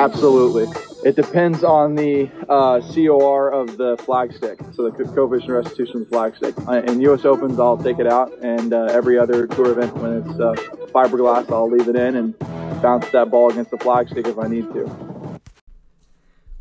Absolutely. It depends on the uh, COR of the flagstick, so the co- coefficient restitution of the flag stick. Uh, in U.S. Opens, I'll take it out, and uh, every other tour event, when it's uh, fiberglass, I'll leave it in and bounce that ball against the flagstick if I need to.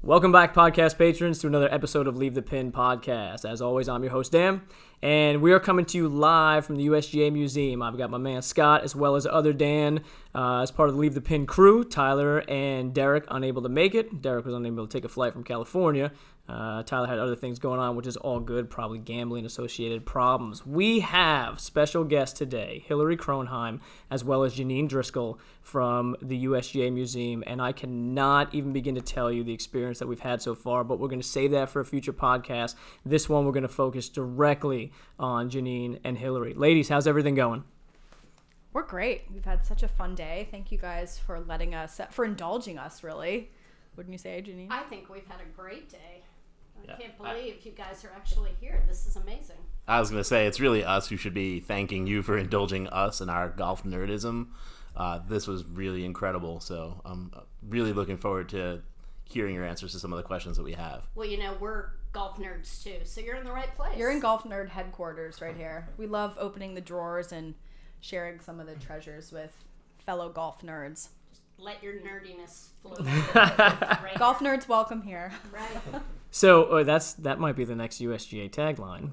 Welcome back, podcast patrons, to another episode of Leave the Pin podcast. As always, I'm your host, Dan, and we are coming to you live from the USGA Museum. I've got my man Scott, as well as other Dan, uh, as part of the Leave the Pin crew. Tyler and Derek unable to make it. Derek was unable to take a flight from California. Uh, Tyler had other things going on, which is all good, probably gambling associated problems. We have special guest today, Hilary Cronheim, as well as Janeen Driscoll from the USGA Museum. And I cannot even begin to tell you the experience that we've had so far, but we're going to save that for a future podcast. This one, we're going to focus directly on Janeen and Hilary. Ladies, how's everything going? We're great. We've had such a fun day. Thank you guys for letting us, for indulging us, really. Wouldn't you say, Janeen? I think we've had a great day. I Yeah, can't I- believe you guys are actually here. This is amazing. I was going to say, it's really us who should be thanking you for indulging us in our golf nerdism. Uh, this was really incredible. So I'm uh, really looking forward to hearing your answers to some of the questions that we have. Well, you know, we're golf nerds too, so you're in the right place. You're in Golf Nerd headquarters right here. We love opening the drawers and sharing some of the treasures with fellow golf nerds. Just let your nerdiness flow. right. Golf nerds, welcome here. Right. So uh, that's that might be the next USGA tagline.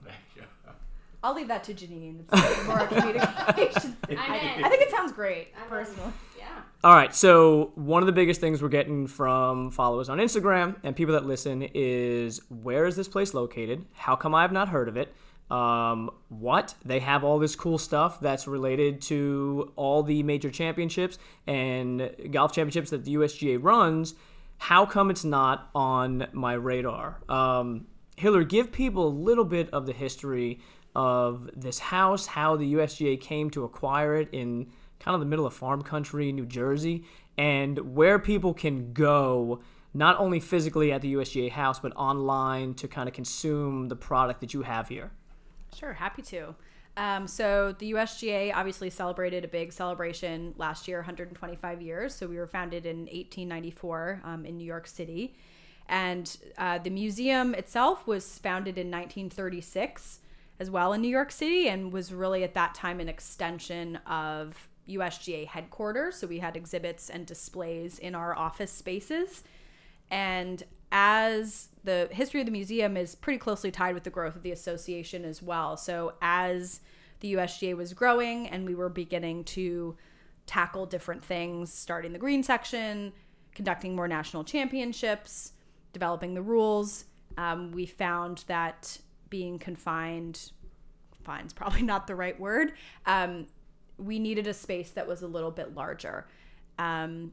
I'll leave that to Janeen. It's more communication. I'm in. I think it sounds great, I'm in. personally. Yeah. All right, so one of the biggest things we're getting from followers on Instagram and people that listen is where is this place located? How come I have not heard of it? Um, what? They have all this cool stuff that's related to all the major championships and golf championships that the USGA runs. How come it's not on my radar? Um, Hilary, give people a little bit of the history of this house, how the USGA came to acquire it in kind of the middle of farm country, New Jersey, and where people can go not only physically at the USGA house, but online to kind of consume the product that you have here. Sure, happy to. Um, so the USGA obviously celebrated a big celebration last year, 125 years. So we were founded in 1894 um, in New York City, and uh, the museum itself was founded in 1936 as well in New York City, and was really at that time an extension of USGA headquarters. So we had exhibits and displays in our office spaces. And as the history of the museum is pretty closely tied with the growth of the association as well. So as the USGA was growing and we were beginning to tackle different things, starting the green section, conducting more national championships, developing the rules, um, we found that being confined, confine's probably not the right word, um, we needed a space that was a little bit larger. Um,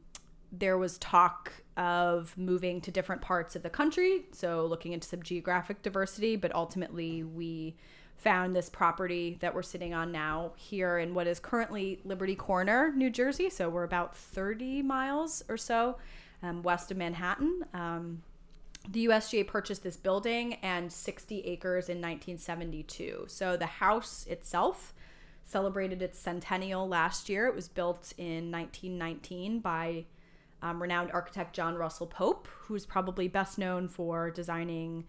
there was talk of moving to different parts of the country, so looking into some geographic diversity, but ultimately we found this property that we're sitting on now here in what is currently Liberty Corner, New Jersey. So we're about 30 miles or so um, west of Manhattan. Um, the USGA purchased this building and 60 acres in 1972. So the house itself celebrated its centennial last year. It was built in 1919 by um, renowned architect John Russell Pope, who's probably best known for designing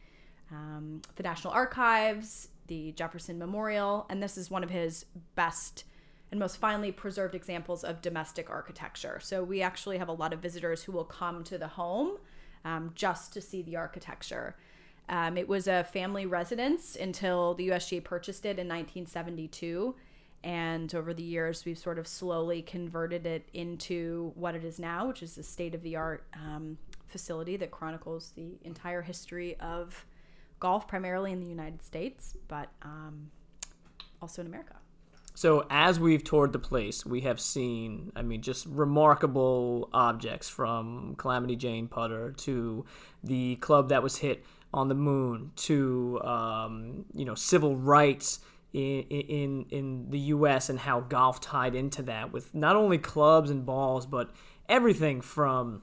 um, the National Archives, the Jefferson Memorial, and this is one of his best and most finely preserved examples of domestic architecture. So we actually have a lot of visitors who will come to the home um, just to see the architecture. Um, it was a family residence until the USGA purchased it in 1972. And over the years, we've sort of slowly converted it into what it is now, which is a state of the art um, facility that chronicles the entire history of golf, primarily in the United States, but um, also in America. So as we've toured the place, we have seen, I mean, just remarkable objects from Calamity Jane putter to the club that was hit on the moon to um, you know civil rights in, in the U.S. and how golf tied into that with not only clubs and balls but everything from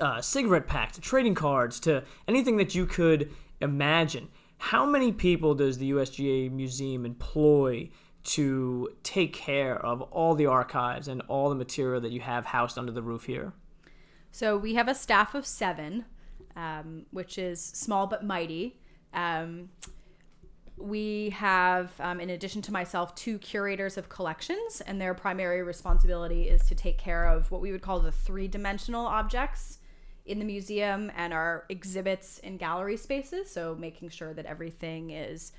uh, cigarette packs to trading cards to anything that you could imagine. How many people does the USGA museum employ to take care of all the archives and all the material that you have housed under the roof here? So we have a staff of seven, um, which is small but mighty. Um, we have, um, in addition to myself, two curators of collections, and their primary responsibility is to take care of what we would call the three dimensional objects in the museum and our exhibits and gallery spaces. So, making sure that everything is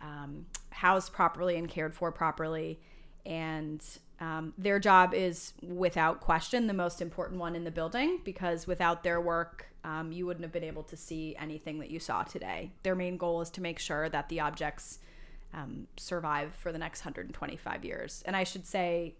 um, housed properly and cared for properly. And um, their job is, without question, the most important one in the building because without their work, um, you wouldn't have been able to see anything that you saw today. Their main goal is to make sure that the objects um, survive for the next 125 years. And I should say,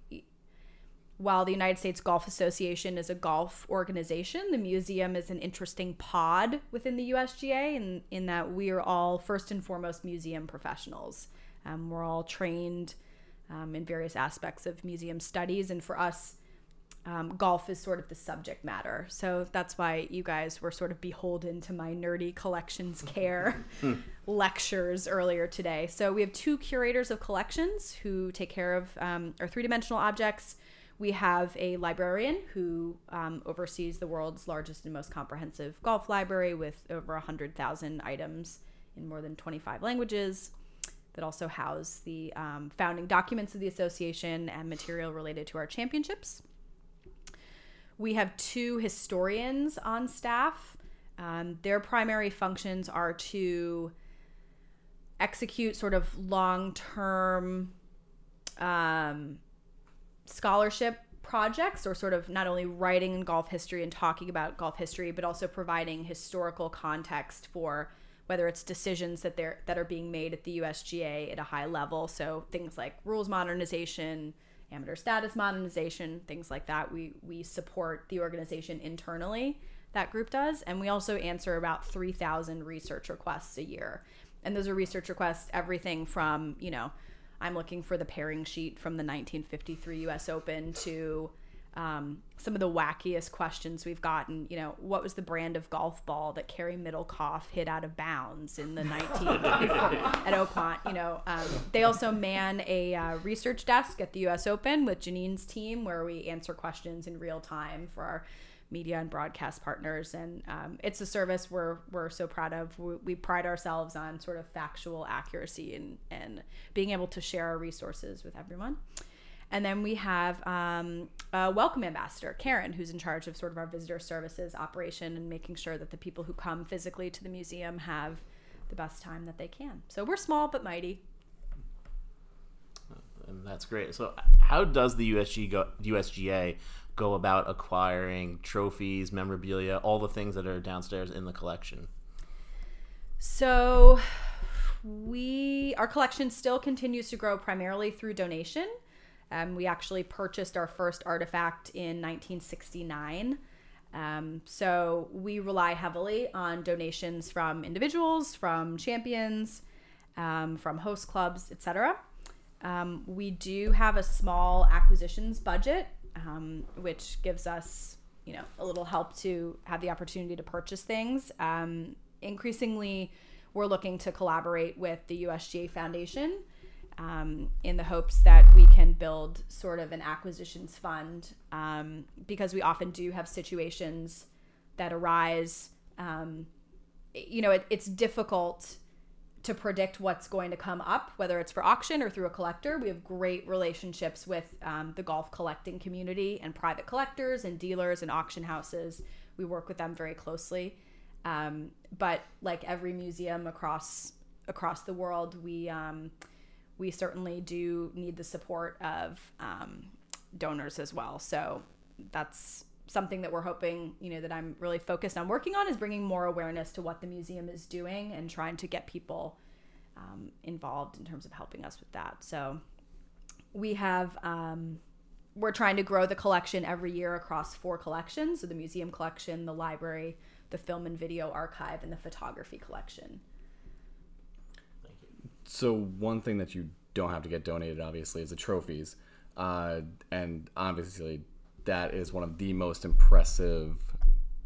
while the United States Golf Association is a golf organization, the museum is an interesting pod within the USGA in, in that we are all, first and foremost, museum professionals. Um, we're all trained um, in various aspects of museum studies. And for us, um, golf is sort of the subject matter. So that's why you guys were sort of beholden to my nerdy collections care lectures earlier today. So we have two curators of collections who take care of um, our three dimensional objects. We have a librarian who um, oversees the world's largest and most comprehensive golf library with over 100,000 items in more than 25 languages that also house the um, founding documents of the association and material related to our championships. We have two historians on staff. Um, their primary functions are to execute sort of long term um, scholarship projects or sort of not only writing in golf history and talking about golf history, but also providing historical context for whether it's decisions that they're that are being made at the USGA at a high level. So things like rules modernization, amateur status modernization, things like that. We we support the organization internally. That group does, and we also answer about three thousand research requests a year. And those are research requests, everything from you know, I'm looking for the pairing sheet from the 1953 U.S. Open to um, some of the wackiest questions we've gotten. You know, what was the brand of golf ball that Cary Middlecoff hit out of bounds in the 19 at Oakmont? You know, um, they also man a uh, research desk at the U.S. Open with Janeen's team, where we answer questions in real time for our media and broadcast partners. And um, it's a service we're we're so proud of. We, we pride ourselves on sort of factual accuracy and and being able to share our resources with everyone. And then we have um, a welcome ambassador, Karen, who's in charge of sort of our visitor services operation and making sure that the people who come physically to the museum have the best time that they can. So we're small but mighty. And that's great. So, how does the USG go, USGA go about acquiring trophies, memorabilia, all the things that are downstairs in the collection? So, we our collection still continues to grow primarily through donation. Um, we actually purchased our first artifact in 1969. Um, so we rely heavily on donations from individuals, from champions, um, from host clubs, etc. Um, we do have a small acquisitions budget, um, which gives us, you know, a little help to have the opportunity to purchase things. Um, increasingly, we're looking to collaborate with the USGA Foundation um, in the hopes that we can build sort of an acquisitions fund um, because we often do have situations that arise. Um, you know, it, it's difficult to predict what's going to come up, whether it's for auction or through a collector. We have great relationships with um, the golf collecting community and private collectors and dealers and auction houses. We work with them very closely. Um, but like every museum across across the world, we um, we certainly do need the support of um, donors as well. So that's something that we're hoping, you know, that I'm really focused on working on is bringing more awareness to what the museum is doing and trying to get people um, involved in terms of helping us with that. So we have, um, we're trying to grow the collection every year across four collections. So the museum collection, the library, the film and video archive, and the photography collection. So one thing that you don't have to get donated, obviously, is the trophies, uh, and obviously that is one of the most impressive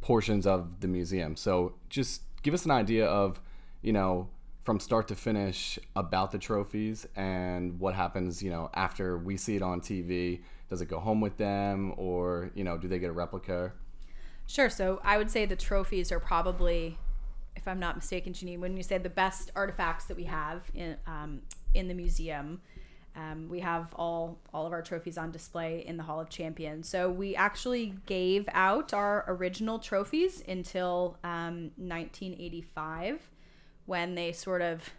portions of the museum. So just give us an idea of, you know, from start to finish about the trophies and what happens, you know, after we see it on TV. Does it go home with them, or you know, do they get a replica? Sure. So I would say the trophies are probably, if I'm not mistaken, Janeen, when you say the best artifacts that we have in um, in the museum, um, we have all all of our trophies on display in the Hall of Champions. So we actually gave out our original trophies until um, 1985, when they sort of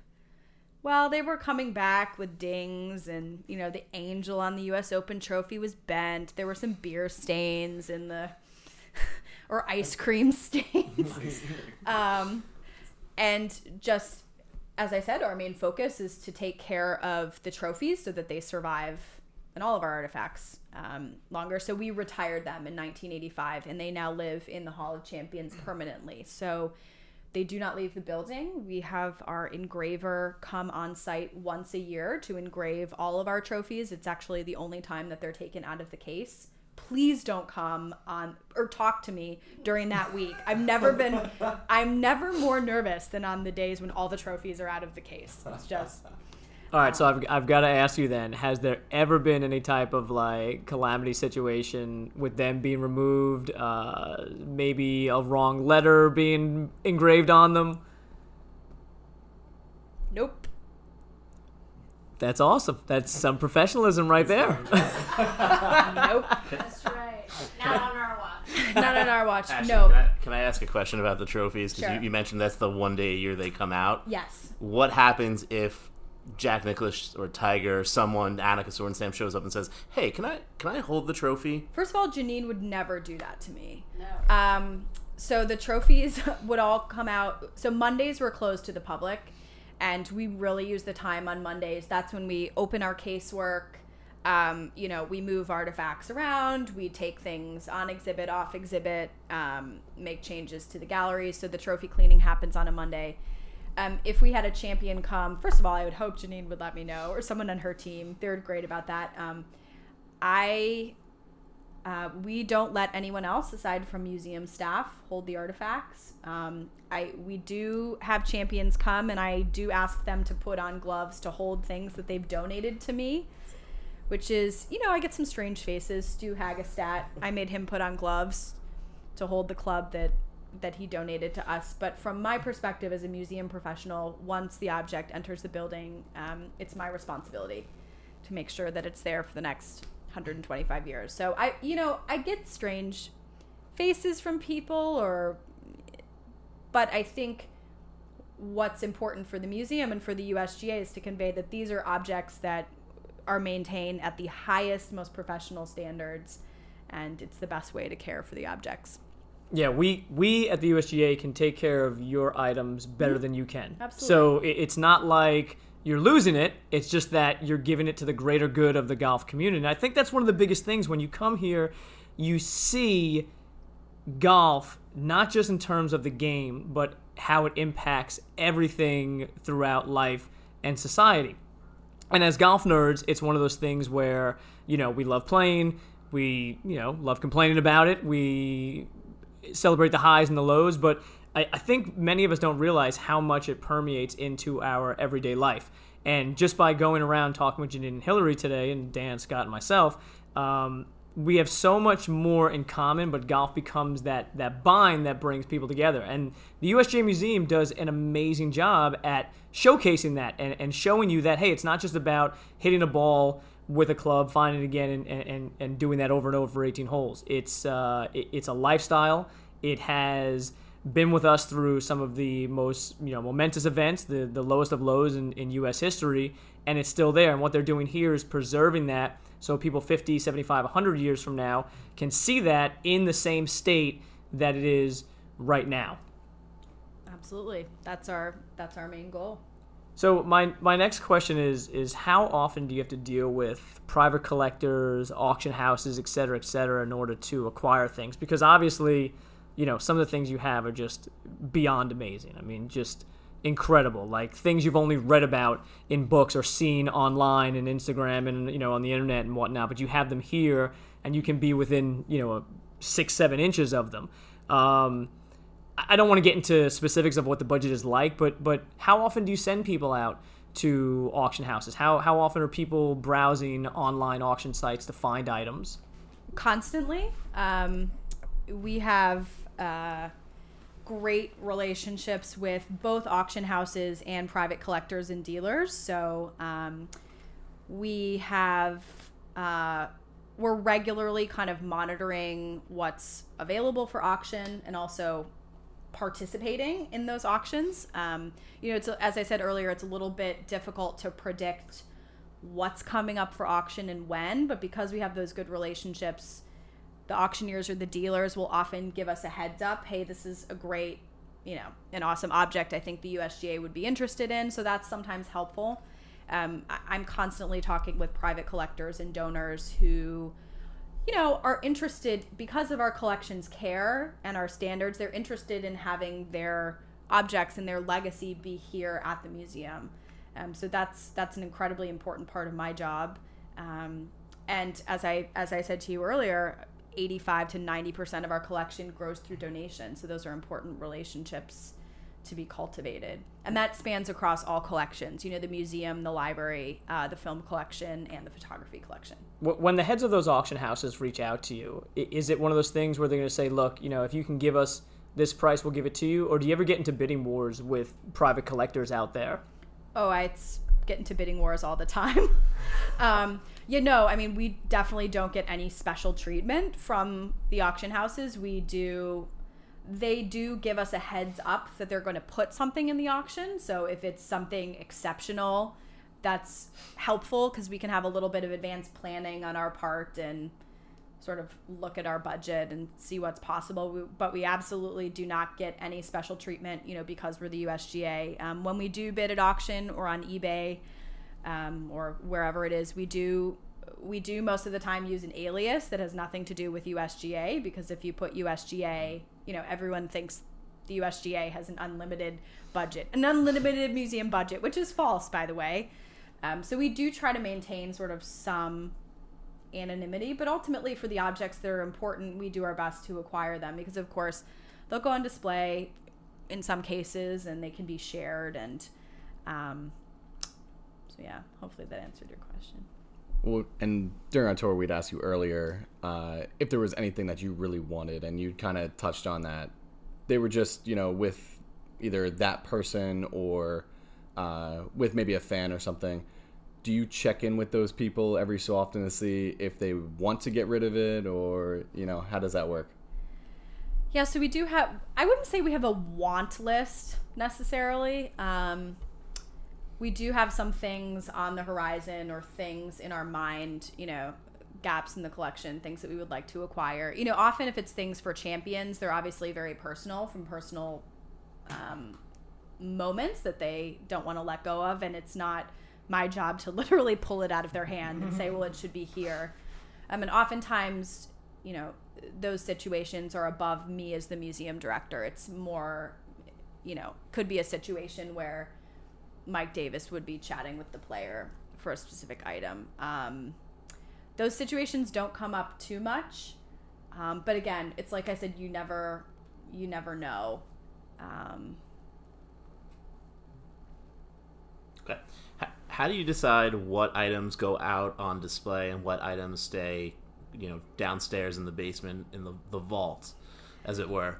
well, they were coming back with dings, and you know the angel on the U.S. Open trophy was bent. There were some beer stains in the or ice cream stains. um, and just as I said, our main focus is to take care of the trophies so that they survive and all of our artifacts um, longer. So we retired them in 1985, and they now live in the Hall of Champions permanently. So they do not leave the building. We have our engraver come on site once a year to engrave all of our trophies. It's actually the only time that they're taken out of the case please don't come on or talk to me during that week. I've never been I'm never more nervous than on the days when all the trophies are out of the case. It's just All right, so I've, I've got to ask you then: Has there ever been any type of like calamity situation with them being removed? Uh, maybe a wrong letter being engraved on them? nope. That's awesome. That's some professionalism right there. Nope. That's right. Not on our watch. Not on our watch. Ashley, no. Can I, can I ask a question about the trophies? Because Sure. you, you mentioned that's the one day a year they come out. Yes. What happens if Jack Nicklaus or Tiger or someone, Annika Sorenstam, shows up and says, "Hey, can I can I hold the trophy?" First of all, Janeen would never do that to me. No. Um, so the trophies would all come out. So Mondays were closed to the public, and we really use the time on Mondays. That's when we open our casework. Um, you know, we move artifacts around. We take things on exhibit, off exhibit, um, make changes to the galleries. So the trophy cleaning happens on a Monday. Um, if we had a champion come, first of all, I would hope Janeen would let me know, or someone on her team. They're great about that. Um, I uh, we don't let anyone else aside from museum staff hold the artifacts. Um, I we do have champions come, and I do ask them to put on gloves to hold things that they've donated to me. Which is, you know, I get some strange faces. Stu Hagestat, I made him put on gloves to hold the club that that he donated to us. But from my perspective as a museum professional, once the object enters the building, um, it's my responsibility to make sure that it's there for the next 125 years. So I, you know, I get strange faces from people, or, but I think what's important for the museum and for the USGA is to convey that these are objects that are maintained at the highest, most professional standards, and it's the best way to care for the objects. Yeah, we we at the USGA can take care of your items better mm-hmm. than you can. Absolutely. So it, it's not like you're losing it. It's just that you're giving it to the greater good of the golf community. And I think that's one of the biggest things when you come here, you see golf not just in terms of the game, but how it impacts everything throughout life and society. And as golf nerds, it's one of those things where, you know, we love playing, we, you know, love complaining about it, we celebrate the highs and the lows, but I, I think many of us don't realize how much it permeates into our everyday life. And just by going around talking with Janeen and Hilary today, and Dan, Scott, and myself, um, we have so much more in common, but golf becomes that that bind that brings people together. And the USGA Museum does an amazing job at showcasing that and, and showing you that hey, it's not just about hitting a ball with a club, finding it again, and, and, and doing that over and over for 18 holes. It's uh, it, it's a lifestyle. It has been with us through some of the most you know momentous events, the the lowest of lows in, in U.S. history, and it's still there. And what they're doing here is preserving that so people 50, 75, 100 years from now can see that in the same state that it is right now. Absolutely, that's our that's our main goal. So my my next question is is how often do you have to deal with private collectors, auction houses, et cetera, et cetera, in order to acquire things? Because obviously, you know, some of the things you have are just beyond amazing. I mean, just incredible. Like things you've only read about in books or seen online and Instagram and you know on the internet and whatnot. But you have them here, and you can be within you know six seven inches of them. Um, I don't want to get into specifics of what the budget is like, but but how often do you send people out to auction houses? How how often are people browsing online auction sites to find items? constantly. Um, we have uh, great relationships with both auction houses and private collectors and dealers. So um, we have uh, we're regularly kind of monitoring what's available for auction and also participating in those auctions. Um, you know, it's as I said earlier, it's a little bit difficult to predict what's coming up for auction and when, but because we have those good relationships, the auctioneers or the dealers will often give us a heads up. Hey, this is a great, you know, an awesome object. I think the USGA would be interested in. So that's sometimes helpful. Um, I- I'm constantly talking with private collectors and donors who you know, are interested because of our collection's care and our standards, they're interested in having their objects and their legacy be here at the museum. Um, so that's that's an incredibly important part of my job. Um, and as I as I said to you earlier, 85 to 90 percent of our collection grows through donation. So those are important relationships to be cultivated, and that spans across all collections. You know, the museum, the library, uh, the film collection, and the photography collection. When the heads of those auction houses reach out to you, is it one of those things where they're going to say, "Look, you know, if you can give us this price, we'll give it to you," or do you ever get into bidding wars with private collectors out there? Oh, I it's get into bidding wars all the time. um, you know, I mean, we definitely don't get any special treatment from the auction houses. We do, they do give us a heads up that they're going to put something in the auction. So if it's something exceptional, that's helpful because we can have a little bit of advanced planning on our part and sort of look at our budget and see what's possible. We, but we absolutely do not get any special treatment, you know, because we're the USGA. Um, when we do bid at auction or on eBay um, or wherever it is, we do we do most of the time use an alias that has nothing to do with USGA because if you put USGA, you know, everyone thinks the USGA has an unlimited budget, an unlimited museum budget, which is false, by the way. Um, so we do try to maintain sort of some anonymity, but ultimately for the objects that are important, we do our best to acquire them because, of course, they'll go on display in some cases and they can be shared. And um, so, yeah, hopefully that answered your question. Well, and during our tour, we'd asked you earlier uh, if there was anything that you really wanted, and you kind of touched on that. They were just, you know, with either that person or uh, with maybe a fan or something. Do you check in with those people every so often to see if they want to get rid of it, or you know, how does that work? Yeah, so we do have, I wouldn't say we have a want list necessarily. Um, we do have some things on the horizon or things in our mind, you know, gaps in the collection, things that we would like to acquire. You know, often if it's things for champions, they're obviously very personal from personal um, moments that they don't want to let go of. And it's not my job to literally pull it out of their hand and say, well, it should be here. Um, and oftentimes, you know, those situations are above me as the museum director. It's more, you know, could be a situation where Mike Davis would be chatting with the player for a specific item. Um, those situations don't come up too much, um, but again, it's like I said, you never, you never know. Um, Okay. How do you decide what items go out on display and what items stay, you know, downstairs in the basement in the, the vault, as it were?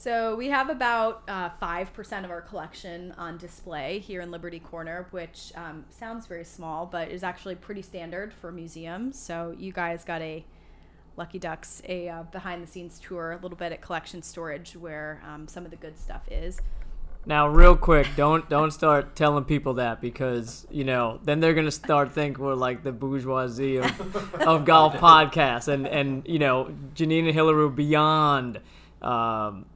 So we have about uh, five percent of our collection on display here in Liberty Corner, which um, sounds very small, but is actually pretty standard for museums. So you guys got a Lucky Ducks a uh, behind the scenes tour, a little bit at Collection Storage, where um, some of the good stuff is. Now, real quick, don't don't start telling people that because you know then they're gonna start think we're like the bourgeoisie of, of golf podcasts, and and you know Janine and Hillary beyond um,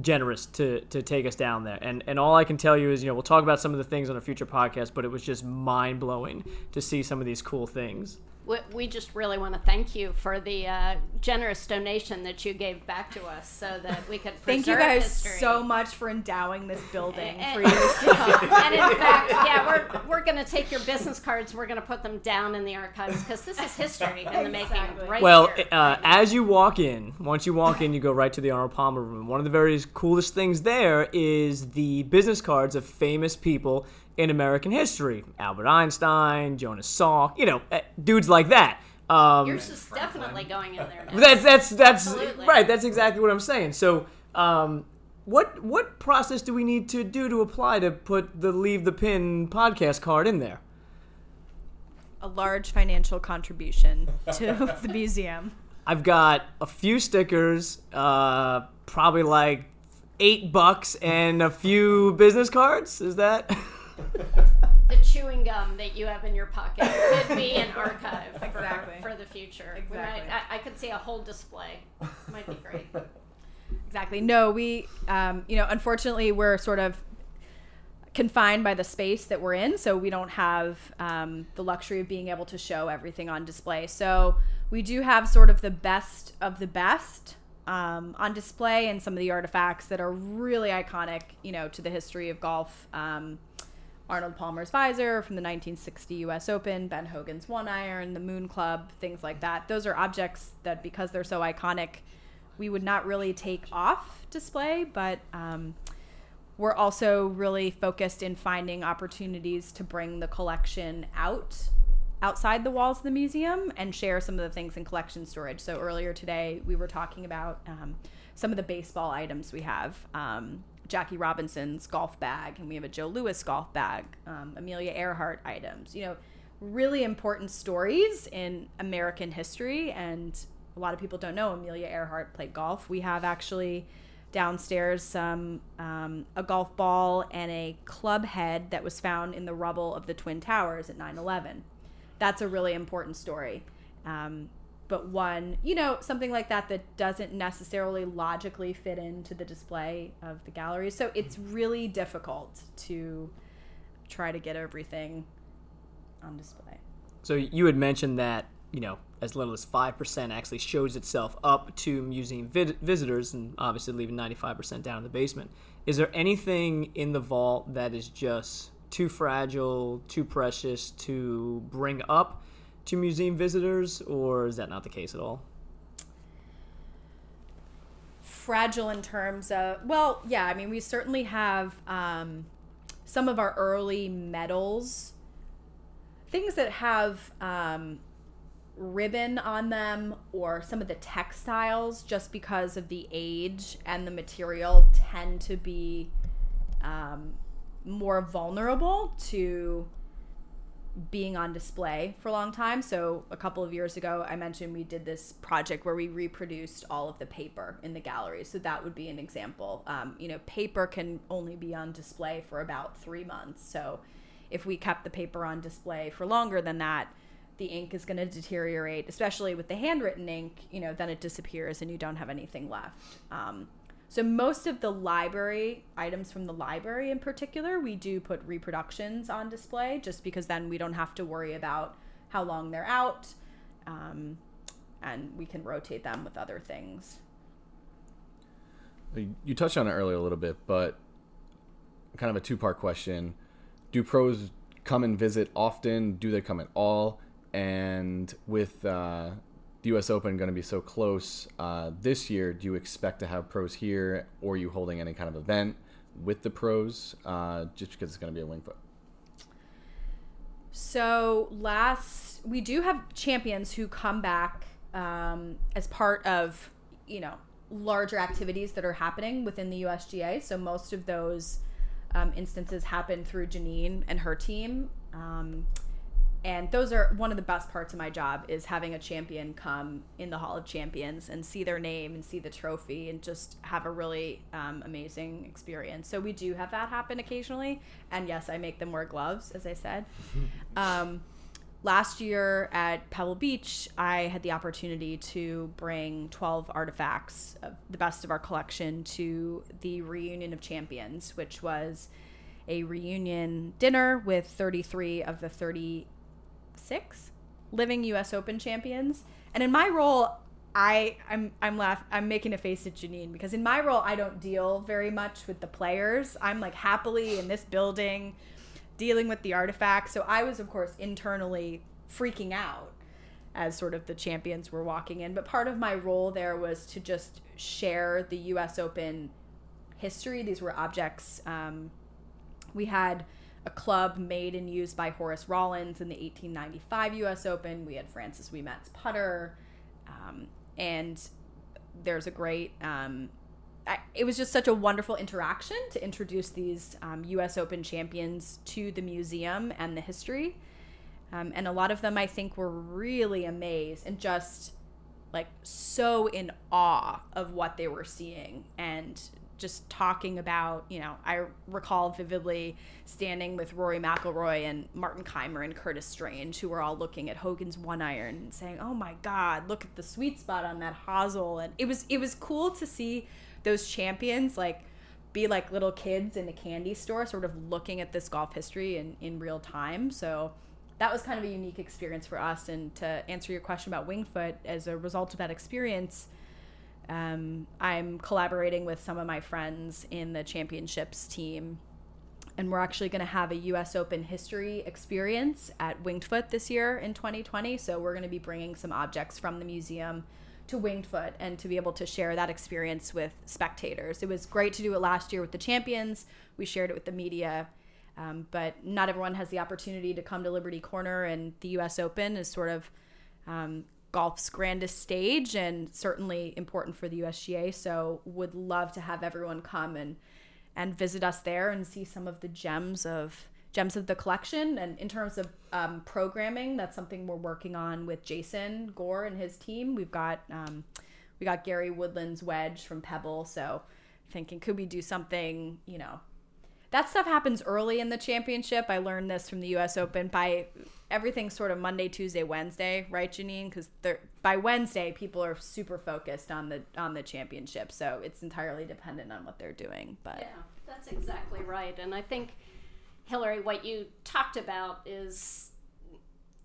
generous to to take us down there, and and all I can tell you is you know we'll talk about some of the things on a future podcast, but it was just mind blowing to see some of these cool things. We, we just really want to thank you for the uh, generous donation that you gave back to us so that we could Thank you guys history. so much for endowing this building And- for years to come. and in fact, yeah, we're, we're going to take your business cards. We're going to put them down in the archives because this is history in the making. Right Well, here. uh, as you walk in, once you walk in, you go right to the Arnold Palmer room. One of the very coolest things there is the business cards of famous people in American history: Albert Einstein, Jonas Salk, you know, uh, dudes like that. Um, Yours is definitely going in there. Now. that's that's that's Absolutely. right. That's exactly what I'm saying. So, um, what what process do we need to do to apply to put the Leave the Pin podcast card in there? A large financial contribution to the museum. I've got a few stickers, uh, probably like eight bucks, and a few business cards. Is that? the chewing gum that you have in your pocket could be an archive for, Exactly. for the future. Exactly. might, I, I could see a whole display. Might be great. Exactly. No, we, um, you know, unfortunately, we're sort of confined by the space that we're in, so we don't have um, the luxury of being able to show everything on display. So we do have sort of the best of the best um, on display, and some of the artifacts that are really iconic, you know, to the history of golf. Um, Arnold Palmer's visor from the 1960 U.S. Open, Ben Hogan's one iron, the Moon Club, things like that. Those are objects that, because they're so iconic, we would not really take off display, but um, we're also really focused in finding opportunities to bring the collection out outside the walls of the museum and share some of the things in collection storage. So earlier today, we were talking about um, some of the baseball items we have. Um, Jackie Robinson's golf bag, and we have a Joe Louis golf bag, um, Amelia Earhart items. You know, really important stories in American history. And a lot of people don't know Amelia Earhart played golf. We have actually downstairs some um, a golf ball and a club head that was found in the rubble of the twin towers at 9-11 that's a really important story um, but one you know something like that that doesn't necessarily logically fit into the display of the gallery. So it's really difficult to try to get everything on display. So you had mentioned that you know as little as five percent actually shows itself up to museum vid- visitors, and obviously leaving ninety five percent down in the basement. Is there anything in the vault that is just too fragile, too precious to bring up to museum visitors, or is that not the case at all? fragile in terms of well yeah i mean we certainly have um, some of our early medals things that have um, ribbon on them or some of the textiles just because of the age and the material tend to be um, more vulnerable to being on display for a long time. So a couple of years ago, I mentioned we did this project where we reproduced all of the paper in the gallery. So that would be an example. Um, you know, paper can only be on display for about three months. So if we kept the paper on display for longer than that, the ink is going to deteriorate, especially with the handwritten ink. You know, then it disappears and you don't have anything left. Um, so most of the library items from the library in particular, we do put reproductions on display just because then we don't have to worry about how long they're out. Um, and we can rotate them with other things. You touched on it earlier a little bit, but kind of a two part question. Do pros come and visit often? Do they come at all? And with uh, the U.S. Open going to be so close uh, this year, do you expect to have pros here, or are you holding any kind of event with the pros uh, just because it's going to be a Winged Foot? So last, we do have champions who come back um, as part of, you know, larger activities that are happening within the USGA. So most of those um, instances happen through Janine and her team. Um, and those are one of the best parts of my job is having a champion come in the hall of champions and see their name and see the trophy and just have a really um, amazing experience. So we do have that happen occasionally. And yes i make them wear gloves as i said. Um, last year at pebble beach i had the opportunity to bring 12 artifacts of the best of our collection to the reunion of champions which was a reunion dinner with 33 of the 30 six living U.S. Open champions, and in my role, I I'm I'm laugh I'm making a face at Janeen because in my role I don't deal very much with the players. I'm like happily in this building, dealing with the artifacts. So I was of course internally freaking out as sort of the champions were walking in. But part of my role there was to just share the U.S. Open history. These were objects. Um, we had a club made and used by Horace Rawlins in the 1895 U.S. Open. We had Francis Ouimet's putter, um, and there's a great. Um, I, it was just such a wonderful interaction to introduce these um, U.S. Open champions to the museum and the history. Um, and a lot of them, I think, were really amazed and just like so in awe of what they were seeing and just talking about, you know, I recall vividly standing with Rory McIlroy and Martin Kaymer and Curtis Strange, who were all looking at Hogan's one iron and saying, "Oh my God, look at the sweet spot on that hosel." And it was it was cool to see those champions like be like little kids in a candy store, sort of looking at this golf history in in real time. So that was kind of a unique experience for us. And to answer your question about Winged Foot, as a result of that experience um, I'm collaborating with some of my friends in the championships team, and we're actually going to have a U.S. Open history experience at Winged Foot this year in 2020. So we're going to be bringing some objects from the museum to Winged Foot and to be able to share that experience with spectators. It was great to do it last year with the champions. We shared it with the media. Um, but not everyone has the opportunity to come to Liberty Corner, and the U.S. Open is sort of um, golf's grandest stage and certainly important for the USGA. So would love to have everyone come and and visit us there and see some of the gems of gems of the collection. And in terms of um, programming, that's something we're working on with Jason Gore and his team. We've got um, we got Gary Woodland's wedge from Pebble. So thinking could we do something you know that stuff happens early in the championship. I learned this from the U.S. Open by everything sort of Monday, Tuesday, Wednesday, right, Janeen? Because by Wednesday, people are super focused on the on the championship, so it's entirely dependent on what they're doing. But yeah, that's exactly right. And I think Hilary, what you talked about is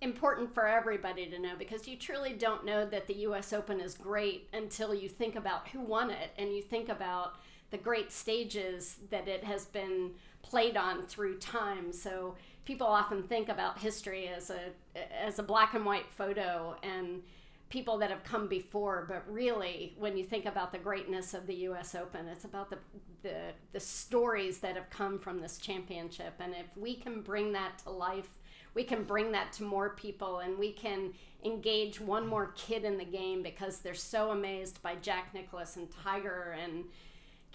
important for everybody to know because you truly don't know that the U.S. Open is great until you think about who won it and you think about the great stages that it has been played on through time. So people often think about history as a as a black and white photo and people that have come before, but really when you think about the greatness of the US Open, it's about the the the stories that have come from this championship and if we can bring that to life, we can bring that to more people and we can engage one more kid in the game because they're so amazed by Jack Nicklaus and Tiger and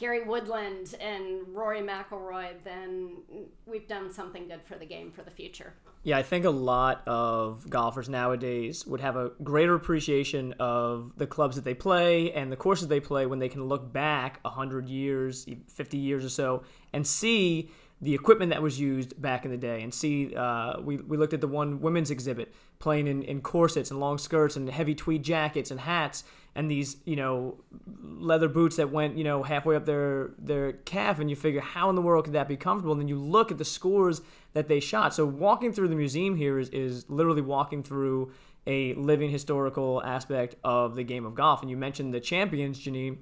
Gary Woodland and Rory McIlroy, then we've done something good for the game for the future. Yeah, I think a lot of golfers nowadays would have a greater appreciation of the clubs that they play and the courses they play when they can look back 100 years, 50 years or so, and see the equipment that was used back in the day and see uh, we, we looked at the one women's exhibit playing in, in corsets and long skirts and heavy tweed jackets and hats and these you know leather boots that went you know halfway up their their calf and you figure how in the world could that be comfortable? And then you look at the scores that they shot. So walking through the museum here is, is literally walking through a living historical aspect of the game of golf. And you mentioned the champions janeen.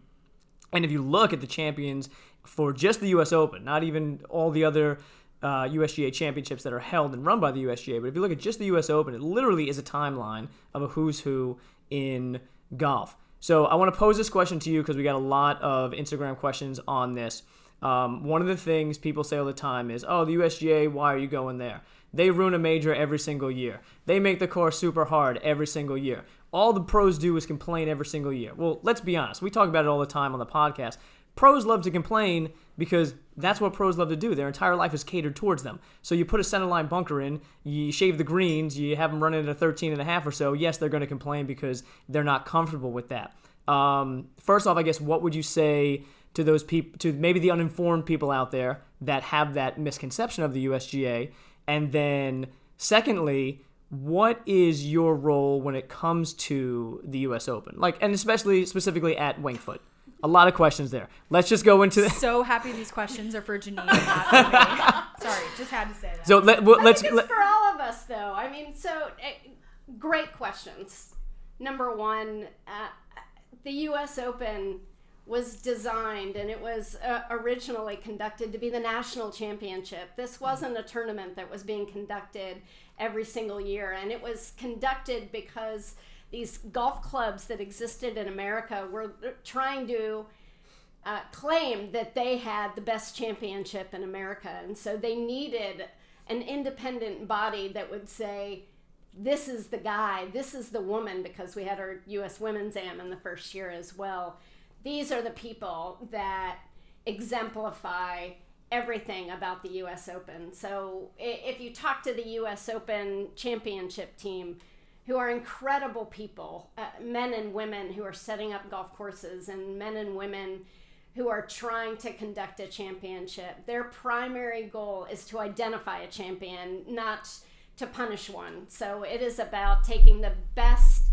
And if you look at the champions for just the us open not even all the other uh, USGA championships that are held and run by the USGA. But if you look at just the US Open, it literally is a timeline of a who's who in golf. So I want to pose this question to you because we got a lot of Instagram questions on this. Um, one of the things people say all the time is, "Oh, the USGA, why are you going there?" They ruin a major every single year. They make the course super hard every single year. All the pros do is complain every single year. Well, let's be honest. We talk about it all the time on the podcast. Pros love to complain because that's what pros love to do. Their entire life is catered towards them. So you put a center line bunker in, you shave the greens, you have them running at a 13 and a half or so. Yes, they're going to complain because they're not comfortable with that. Um, first off, I guess what would you say to those people, to maybe the uninformed people out there that have that misconception of the USGA? And then, secondly, what is your role when it comes to the U.S. Open, like, and especially specifically at Winged Foot? A lot of questions there. Let's just go into. The- so happy these questions are for Janeen, not for me. Sorry, just had to say that. So let, well, let's. I think it's for all of us, though. I mean, so uh, great questions. Number one, uh, the U.S. Open was designed and it was uh, originally conducted to be the national championship. This wasn't a tournament that was being conducted every single year, and it was conducted because these golf clubs that existed in America were trying to uh, claim that they had the best championship in America, and so they needed an independent body that would say, this is the guy, this is the woman, because we had our U.S. Women's Am in the first year as well. These are the people that exemplify everything about the U.S. Open. So if you talk to the U.S. Open championship team, who are incredible people, uh, men and women who are setting up golf courses, and men and women who are trying to conduct a championship. Their primary goal is to identify a champion, not to punish one. So it is about taking the best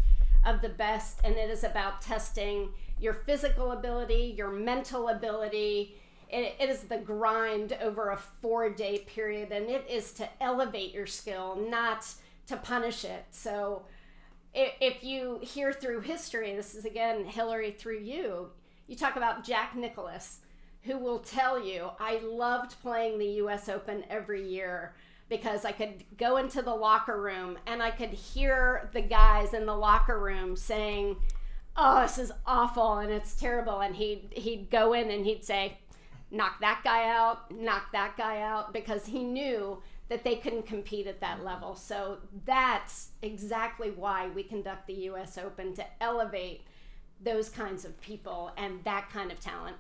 of the best, and it is about testing your physical ability, your mental ability. it, it is the grind over a four day period, and it is to elevate your skill, not to punish it. So if you hear through history, this is again Hilary through you, you talk about Jack Nicklaus, who will tell you, I loved playing the US Open every year because I could go into the locker room and I could hear the guys in the locker room saying, "Oh, this is awful and it's terrible." And he'd he'd go in and he'd say, "Knock that guy out, knock that guy out," because he knew that they couldn't compete at that level. So that's exactly why we conduct the US Open to elevate those kinds of people and that kind of talent.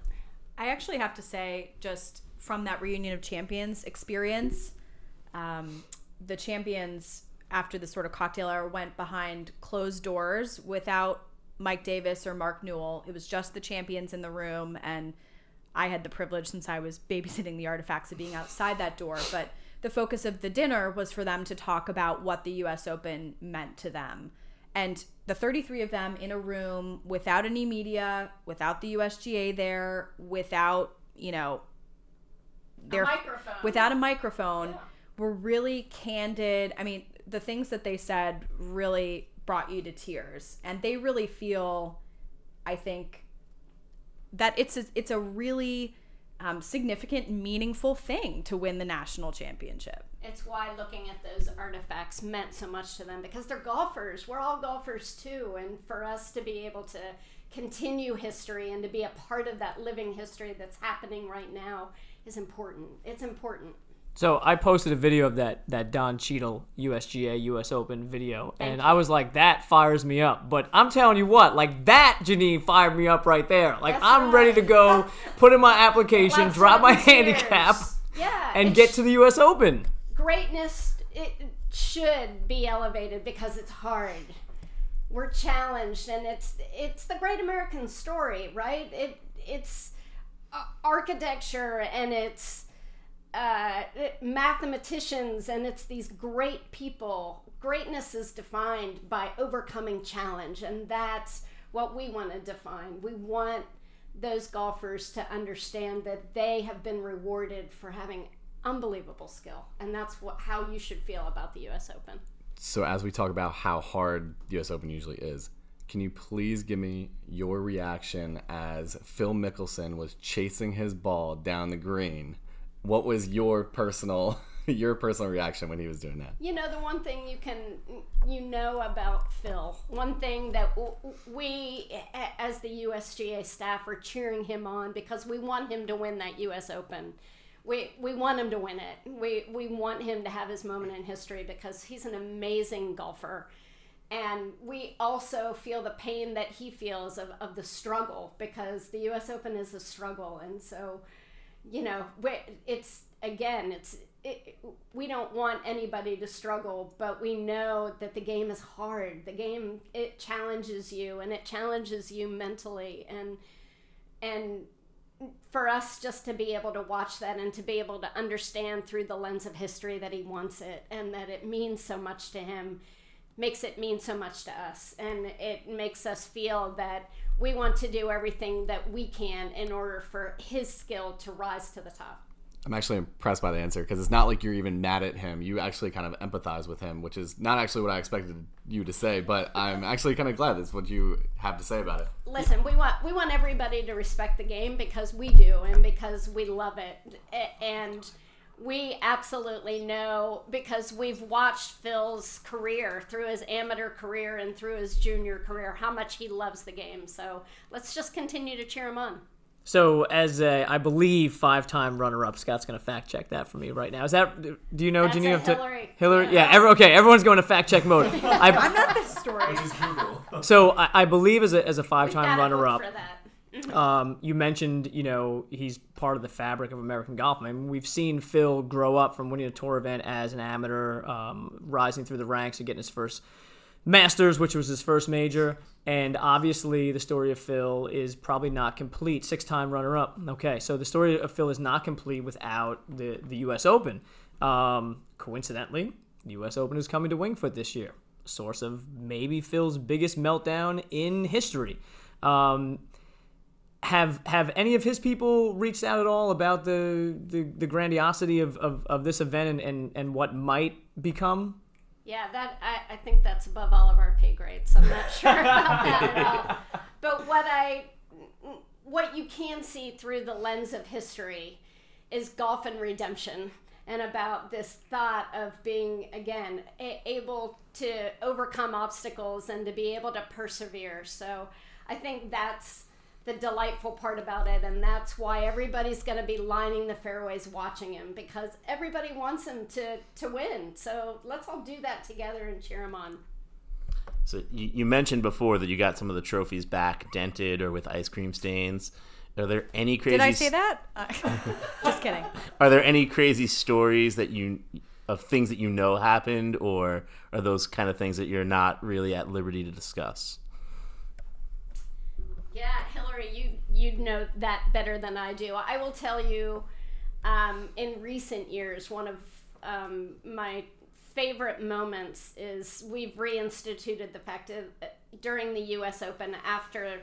I actually have to say, just from that reunion of champions experience, um, the champions after the sort of cocktail hour went behind closed doors without Mike Davis or Mark Newell. It was just the champions in the room, and I had the privilege since I was babysitting the artifacts of being outside that door. But the focus of the dinner was for them to talk about what the U.S. Open meant to them. And the 33 of them in a room without any media, without the USGA there, without, you know, their microphone. without a microphone, yeah. were really candid. I mean, the things that they said really brought you to tears. And they really feel I think that it's a, it's a really um, significant, meaningful thing to win the national championship. It's why looking at those artifacts meant so much to them because they're golfers. We're all golfers too. And for us to be able to continue history and to be a part of that living history that's happening right now is important. It's important. So I posted a video of that that Don Cheadle USGA US Open video, Thank and you. I was like, that fires me up. But I'm telling you what, like that Janeen fired me up right there. Like That's I'm right. ready to go, put in my application, drop my handicap, yeah, and get to the US Open. Greatness it should be elevated because it's hard. We're challenged, and it's it's the great American story, right? It it's uh, architecture and it's uh, mathematicians and it's these great people. Greatness is defined by overcoming challenge, and that's what we want to define. We want those golfers to understand that they have been rewarded for having unbelievable skill, and that's what how you should feel about the U.S. Open. So, as we talk about how hard the U.S. Open usually is, can you please give me your reaction as Phil Mickelson was chasing his ball down the green? What was your personal your personal reaction when he was doing that? You know, the one thing you can you know about Phil, one thing that we as the USGA staff are cheering him on because we want him to win that US Open. We, we want him to win it. We, we want him to have his moment in history because he's an amazing golfer. And we also feel the pain that he feels of, of the struggle because the US Open is a struggle. And so you know, it's again, it's it, we don't want anybody to struggle, but we know that the game is hard. The game it challenges you and it challenges you mentally and and for us just to be able to watch that and to be able to understand through the lens of history that he wants it and that it means so much to him makes it mean so much to us and it makes us feel that we want to do everything that we can in order for his skill to rise to the top. I'm actually impressed by the answer because it's not like you're even mad at him. You actually kind of empathize with him, which is not actually what I expected you to say. But I'm actually kind of glad that's what you have to say about it. Listen, we want we want everybody to respect the game because we do, and because we love it, and we absolutely know because we've watched Phil's career through his amateur career and through his junior career how much he loves the game. So let's just continue to cheer him on. So, as a, I believe, five-time runner-up, Scott's going to fact check that for me right now. Is that? Do you know? That's do you a have to? Hilary. Hilary. Yeah. Yeah. every, okay. Everyone's going to fact check mode. I, I'm not this story. so I, I believe as a as a five-time runner-up, for that. Um, you mentioned, you know, he's part of the fabric of American golf. I mean, we've seen Phil grow up from winning a tour event as an amateur, um, rising through the ranks and getting his first Masters, which was his first major. And obviously, the story of Phil is probably not complete. Six time runner up. Okay, so the story of Phil is not complete without the, the U.S. Open. Um, coincidentally, the U.S. Open is coming to Winged Foot this year. Source of maybe Phil's biggest meltdown in history. Um, have have any of his people reached out at all about the the, the grandiosity of, of, of this event and, and, and what might become? Yeah, that I, I think that's above all of our pay grades. I'm not sure about that at all. But what I what you can see through the lens of history is golf and redemption and about this thought of being again a- able to overcome obstacles and to be able to persevere. So I think that's the delightful part about it and that's why everybody's going to be lining the fairways watching him because everybody wants him to to win so let's all do that together and cheer him on So you, you mentioned before that you got some of the trophies back dented or with ice cream stains. Are there any crazy? Did I say that? Uh, just kidding. Are there any crazy stories that you of things that you know happened, or are those kind of things that you're not really at liberty to discuss? yeah hilary you you know that better than i do i will tell you um, in recent years one of um, my favorite moments is we've reinstituted the fact of uh, during the us open after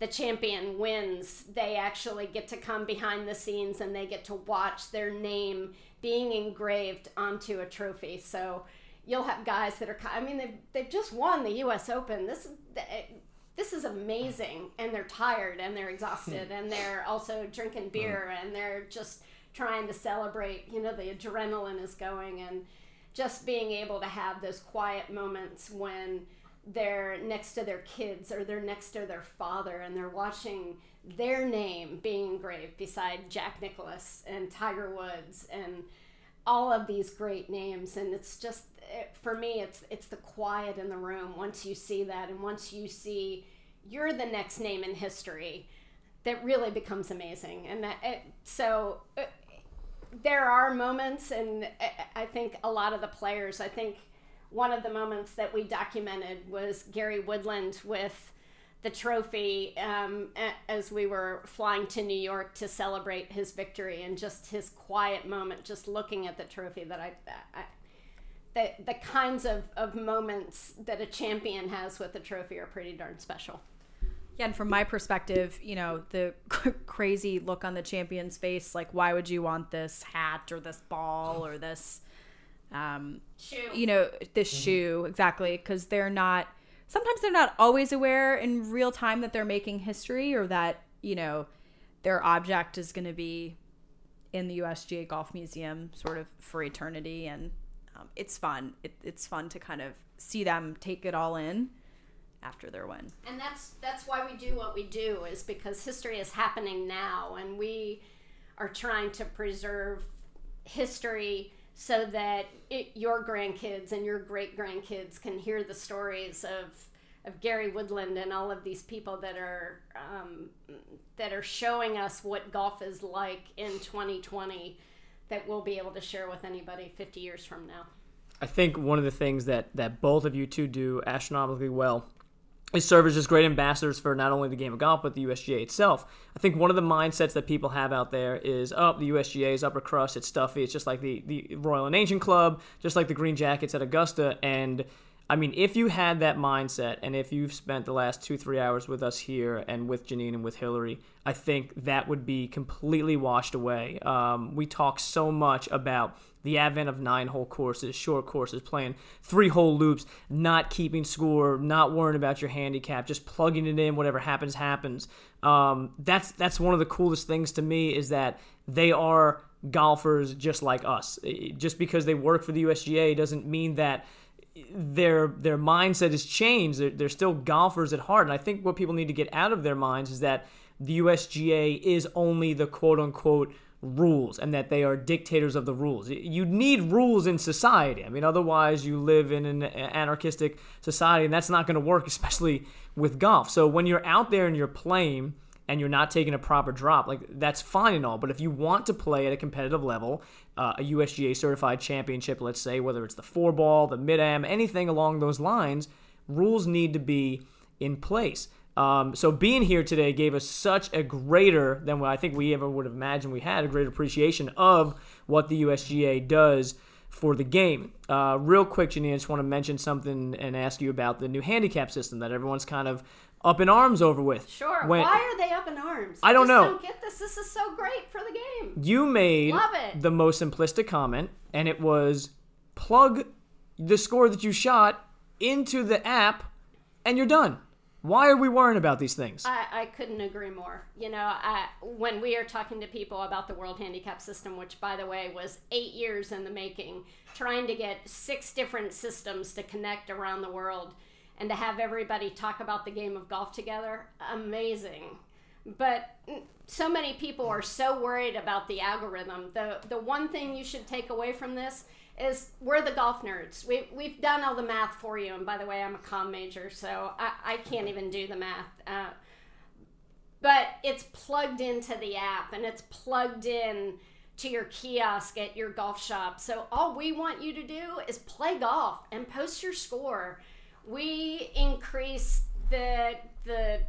the champion wins, they actually get to come behind the scenes and they get to watch their name being engraved onto a trophy. So you'll have guys that are, I mean, they've, they've just won the U.S. Open. This this is amazing, and they're tired and they're exhausted, hmm. and they're also drinking hmm. beer and they're just trying to celebrate. You know, the adrenaline is going, and just being able to have those quiet moments when they're next to their kids or they're next to their father and they're watching their name being engraved beside Jack Nicklaus and Tiger Woods and all of these great names. And it's just it, for me it's it's the quiet in the room. Once you see that and once you see you're the next name in history that really becomes amazing and that it, so uh, there are moments and I- I think a lot of the players I think one of the moments that we documented was Gary Woodland with the trophy um, as we were flying to New York to celebrate his victory and just his quiet moment, just looking at the trophy. That I, I the, the kinds of, of moments that a champion has with a trophy are pretty darn special. Yeah, and from my perspective, you know, the crazy look on the champion's face, like, why would you want this hat or this ball or this, um, Shoe. you know, this shoe exactly? Because they're not. Sometimes they're not always aware in real time that they're making history or that you know their object is going to be in the USGA Golf Museum sort of for eternity, and um, it's fun. It, it's fun to kind of see them take it all in after their win. and that's that's why we do what we do is because history is happening now and we are trying to preserve history so that it, your grandkids and your great grandkids can hear the stories of of Gary Woodland and all of these people that are um, that are showing us what golf is like in 2020 that we'll be able to share with anybody 50 years from now. I think one of the things that, that both of you two do astronomically well is serve as just great ambassadors for not only the game of golf but the USGA itself. I think one of the mindsets that people have out there is, oh, the USGA is upper crust, it's stuffy, it's just like the, the Royal and Ancient Club, just like the Green Jackets at Augusta. And I mean, if you had that mindset and if you've spent the last two, three hours with us here and with Janeen and with Hilary, I think that would be completely washed away. Um, we talk so much about the advent of nine hole courses, short courses, playing three hole loops, not keeping score, not worrying about your handicap, just plugging it in, whatever happens, happens. Um, that's that's one of the coolest things to me is that they are golfers just like us. Just because they work for the USGA doesn't mean that their their mindset has changed. They're, they're still golfers at heart, and I think what people need to get out of their minds is that the USGA is only the quote unquote rules and that they are dictators of the rules. You need rules in society. I mean, otherwise, you live in an anarchistic society, and that's not going to work, especially with golf. So when you're out there and you're playing, and you're not taking a proper drop, like that's fine and all. But if you want to play at a competitive level, uh, a USGA certified championship, let's say, whether it's the four ball, the mid am, anything along those lines, rules need to be in place. Um, so being here today gave us such a greater than what I think we ever would have imagined we had a great appreciation of what the USGA does for the game. Uh, real quick, Janeen, I just want to mention something and ask you about the new handicap system that everyone's kind of up in arms over with. Sure. When, Why are they up in arms? I don't know. Don't get this. This is so great for the game. You made the most simplistic comment, and it was plug the score that you shot into the app, and you're done. Why are we worrying about these things? I, I couldn't agree more. You know, I, when we are talking to people about the World Handicap System, which, by the way, was eight years in the making, trying to get six different systems to connect around the world – and to have everybody talk about the game of golf together, amazing. But so many people are so worried about the algorithm. The the one thing you should take away from this is we're the golf nerds. We, we've done all the math for you. And by the way, I'm a com major, so I, I can't even do the math. Uh, but it's plugged into the app and it's plugged in to your kiosk at your golf shop. So all we want you to do is play golf and post your score we increased the the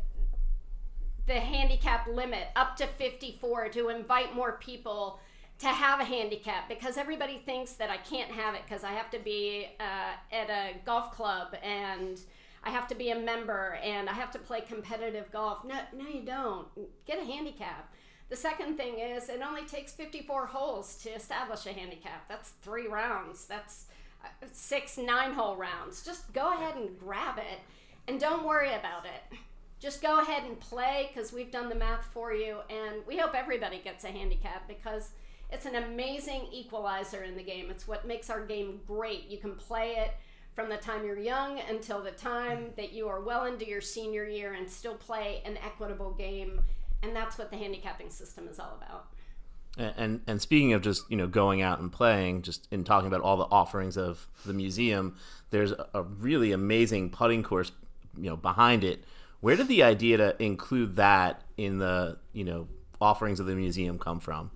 the handicap limit up to 54 to invite more people to have a handicap because everybody thinks that I can't have it because I have to be uh, at a golf club and I have to be a member and I have to play competitive golf. No, no, you don't. Get a handicap. The second thing is it only takes 54 holes to establish a handicap. That's three rounds. That's six nine hole rounds. Just go ahead and grab it and don't worry about it. Just go ahead and play because we've done the math for you, and we hope everybody gets a handicap because it's an amazing equalizer in the game. It's what makes our game great. You can play it from the time you're young until the time that you are well into your senior year and still play an equitable game, and that's what the handicapping system is all about. And and speaking of just you know going out and playing, just in talking about all the offerings of the museum, there's a really amazing putting course, you know, behind it. Where did the idea to include that in the you know offerings of the museum come from?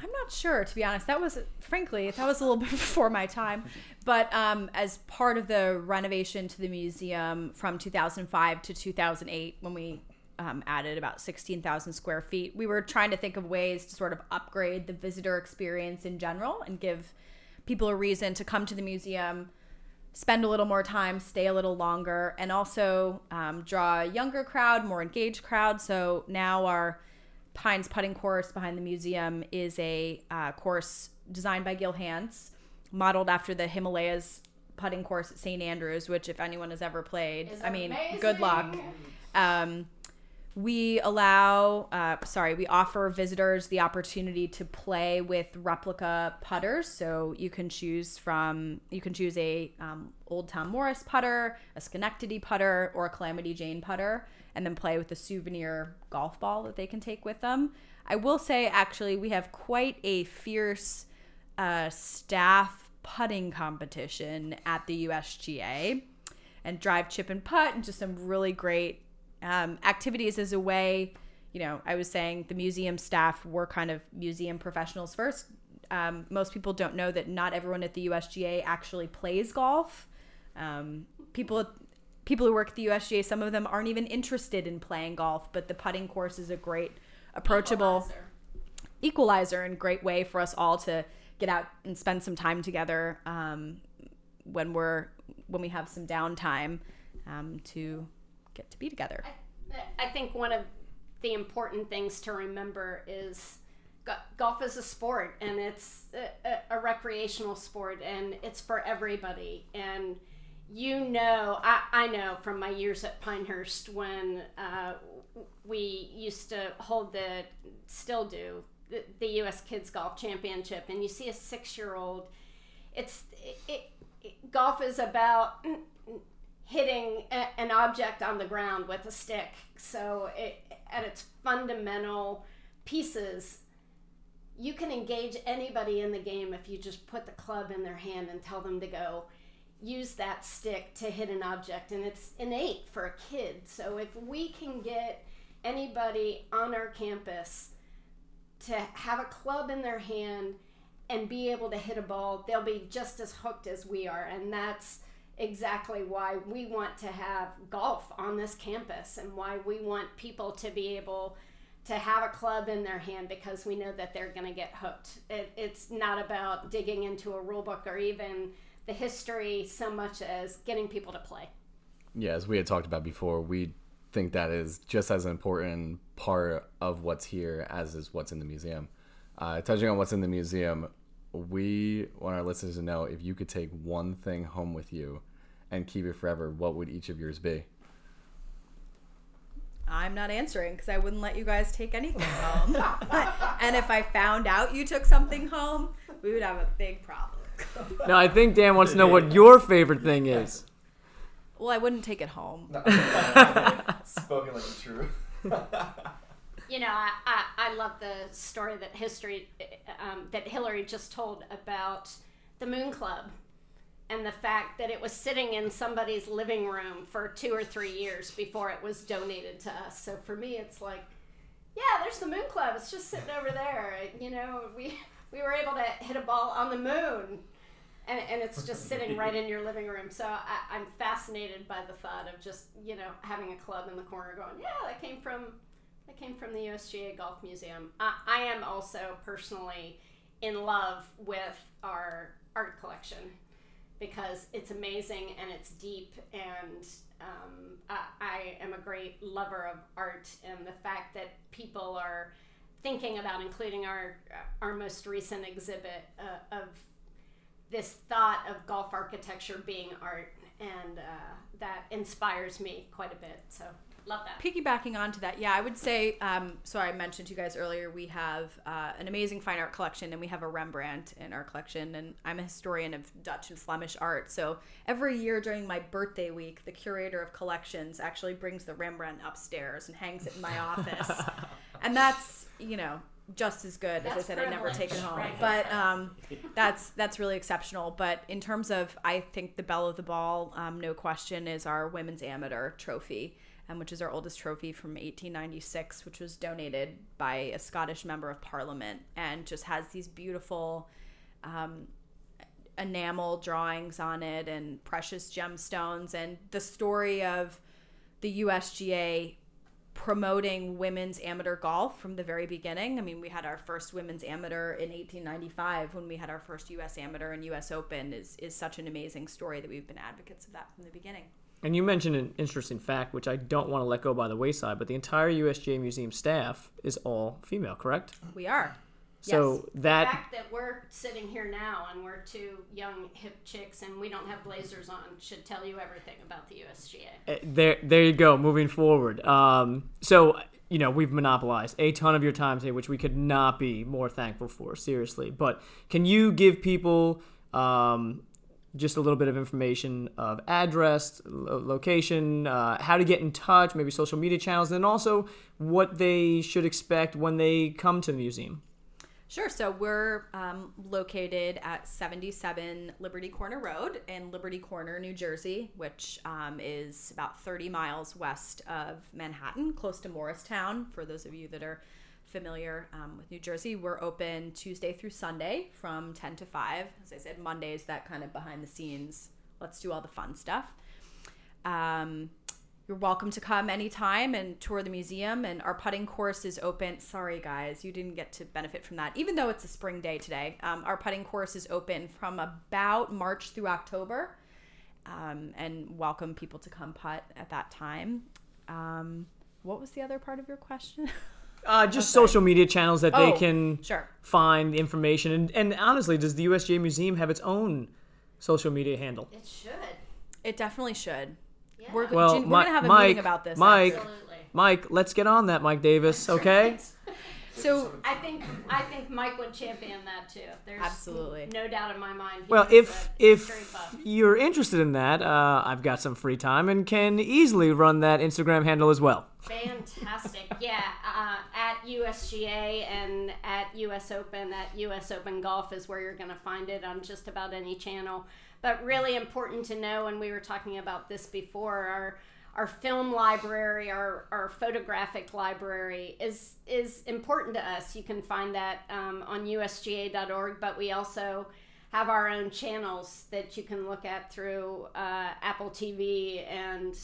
I'm not sure, to be honest. That was, frankly, that was a little bit before my time. But um, as part of the renovation to the museum from 2005 to 2008, when we um, added about 16,000 square feet. We were trying to think of ways to sort of upgrade the visitor experience in general and give people a reason to come to the museum, spend a little more time, stay a little longer, and also um, draw a younger crowd, more engaged crowd. So now our Pynes putting course behind the museum is a uh, course designed by Gil Hanse, modeled after the Himalayas putting course at St. Andrews, which if anyone has ever played, I mean, amazing. good luck. Um, we allow uh, sorry we offer visitors the opportunity to play with replica putters. So you can choose from you can choose a um, old tom morris putter a schenectady putter or a calamity jane putter and then play with a souvenir golf ball that they can take with them. I will say actually we have quite a fierce uh, staff putting competition at the usga and drive chip and putt and just some really great um, activities as a way you know i was saying the museum staff were kind of museum professionals first. Um, most people don't know that not everyone at the usga actually plays golf. Um, people people who work at the usga some of them aren't even interested in playing golf but the putting course is a great approachable equalizer, equalizer and great way for us all to get out and spend some time together um, when we're when we have some downtime um, to get to be together. I, I think one of the important things to remember is golf is a sport and it's a, a, recreational sport and it's for everybody and you know I, I know from my years at pinehurst when uh, we used to hold the still do the, the us kids golf championship and you see a six year old it's it, it, golf is about hitting a, an object on the ground with a stick. So, it, at its fundamental pieces, you can engage anybody in the game if you just put the club in their hand and tell them to go use that stick to hit an object. And it's innate for a kid. So if we can get anybody on our campus to have a club in their hand and be able to hit a ball they'll be just as hooked as we are. And that's exactly why we want to have golf on this campus and why we want people to be able to have a club in their hand because we know that they're going to get hooked. It, it's not about digging into a rule book or even the history so much as getting people to play. Yeah, as we had talked about before, we think that is just as important part of what's here as is what's in the museum. Uh, touching on what's in the museum, we want our listeners to know if you could take one thing home with you and keep it forever, what would each of yours be? I'm not answering because I wouldn't let you guys take anything home. and if I found out you took something home, we would have a big problem. No, I think Dan wants to know what your favorite thing is. Well, I wouldn't take it home. Spoken like a true. You know, I, I, I love the story that history um, that Hilary just told about the Moon Club and the fact that it was sitting in somebody's living room for two or three years before it was donated to us. So for me, it's like, yeah, there's the Moon Club. It's just sitting over there. You know, we we were able to hit a ball on the moon. And, and it's just sitting right in your living room. So I, I'm fascinated by the thought of just you know having a club in the corner going, yeah, that came from that came from the USGA Golf Museum. I, I am also personally in love with our art collection because it's amazing and it's deep and um, I, I am a great lover of art and the fact that people are thinking about including our our most recent exhibit uh, of this thought of golf architecture being art and uh, that inspires me quite a bit so love that Piggybacking onto that, yeah, I would say. Um, so I mentioned to you guys earlier, we have uh, an amazing fine art collection, and we have a Rembrandt in our collection. And I'm a historian of Dutch and Flemish art, so every year during my birthday week, the curator of collections actually brings the Rembrandt upstairs and hangs it in my office, and that's you know just as good as I That's said. I never take it home, right. but um, that's that's really exceptional. But in terms of, I think the belle of the ball, um, no question, is our women's amateur trophy, um, which is our oldest trophy from 1896, which was donated by a Scottish member of Parliament, and just has these beautiful. Um, enamel drawings on it and precious gemstones and the story of the USGA promoting women's amateur golf from the very beginning. I mean, we had our first women's amateur in 1895 when we had our first US amateur and US Open is is such an amazing story that we've been advocates of that from the beginning. And you mentioned an interesting fact, which I don't want to let go by the wayside, but the entire USGA museum staff is all female, correct? We are. So the that fact that we're sitting here now and we're two young hip chicks and we don't have blazers on should tell you everything about the USGA. Uh, there there you go moving forward um, so you know we've monopolized a ton of your time today which we could not be more thankful for seriously but can you give people um, just a little bit of information of address lo- location uh, how to get in touch maybe social media channels and also what they should expect when they come to the museum Sure. So we're um, located at 77 Liberty Corner Road in Liberty Corner, New Jersey, which um, is about 30 miles west of Manhattan, close to Morristown. For those of you that are familiar um, with New Jersey, we're open Tuesday through Sunday from 10 to 5. As I said, Mondays, that kind of behind the scenes, let's do all the fun stuff. Um, you're welcome to come anytime and tour the museum. And our putting course is open. Sorry, guys, you didn't get to benefit from that, even though it's a spring day today. Um, our putting course is open from about March through October, um, and welcome people to come putt at that time. Um, what was the other part of your question? uh, just sorry. social media channels that they Oh, can sure. find the information and, and honestly does the usga museum have its own social media handle It should. It definitely should. Yeah. We're, Well, we're gonna have a Mike- meeting about this. Mike- Absolutely. Mike, let's get on that, Mike Davis, okay? So I think I think Mike would champion that too. There's Absolutely. no doubt in my mind. Well, if if you're interested in that, uh, I've got some free time and can easily run that Instagram handle as well. Fantastic. Yeah, uh, at USGA and at US Open, at US Open Golf is where you're going to find it on just about any channel. But really important to know, and we were talking about this before, our our film library, our, our photographic library is is important to us. You can find that um, on USGA.org, but we also have our own channels that you can look at through uh, Apple TV and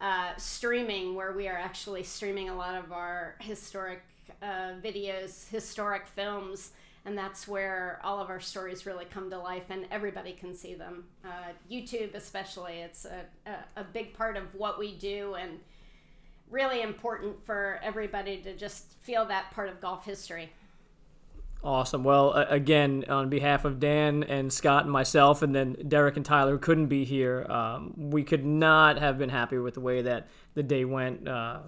uh, streaming, where we are actually streaming a lot of our historic uh, videos, historic films, and that's where all of our stories really come to life, and everybody can see them. Uh, YouTube, especially, it's a, a, a big part of what we do, and really important for everybody to just feel that part of golf history. Awesome. Well, again, on behalf of Dan and Scott and myself, and then Derek and Tyler couldn't be here, um, we could not have been happier with the way that the day went. Uh,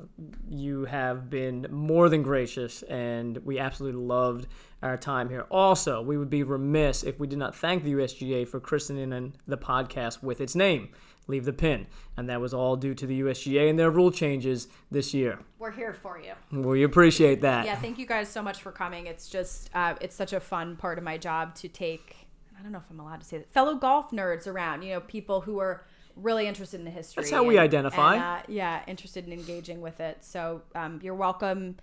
you have been more than gracious, and we absolutely loved our time here. Also, we would be remiss if we did not thank the USGA for christening the podcast with its name, Leave the Pin. And that was all due to the USGA and their rule changes this year. We're here for you. We appreciate that. yeah, thank you guys so much for coming. It's just uh, it's such a fun part of my job to take. I don't know if I'm allowed to say that. Fellow golf nerds around, you know, people who are really interested in the history. That's how we identify. and, uh, yeah, interested in engaging with it. So um, you're welcome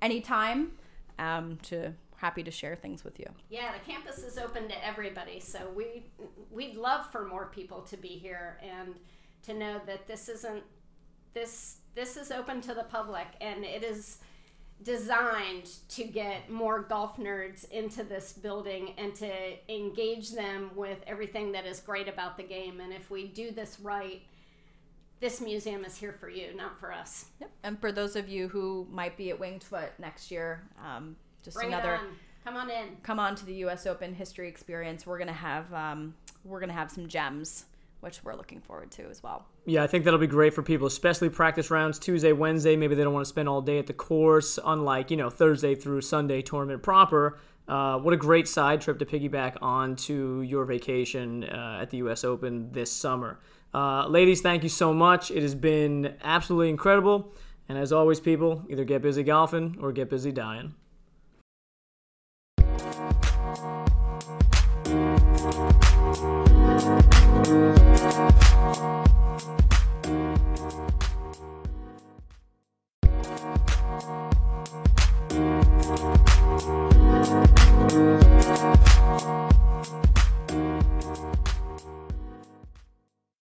anytime. Um, to happy to share things with you. Yeah, the campus is open to everybody, so we we'd love for more people to be here and to know that this isn't this this is open to the public and it is designed to get more golf nerds into this building and to engage them with everything that is great about the game and if we do this right this museum is here for you not for us Yep. And for those of you who might be at Winged Foot next year, um, just bring another on come on in come on to the U.S. Open history experience. We're gonna have um, we're gonna have some gems, which we're looking forward to as well. Yeah, I think that'll be great for people, especially practice rounds Tuesday, Wednesday. Maybe they don't want to spend all day at the course, unlike, you know, Thursday through Sunday tournament proper. Uh, what a great side trip to piggyback on to your vacation uh, at the U.S. Open this summer. Uh, ladies, thank you so much. It has been absolutely incredible. And as always, people, either get busy golfing or get busy dying.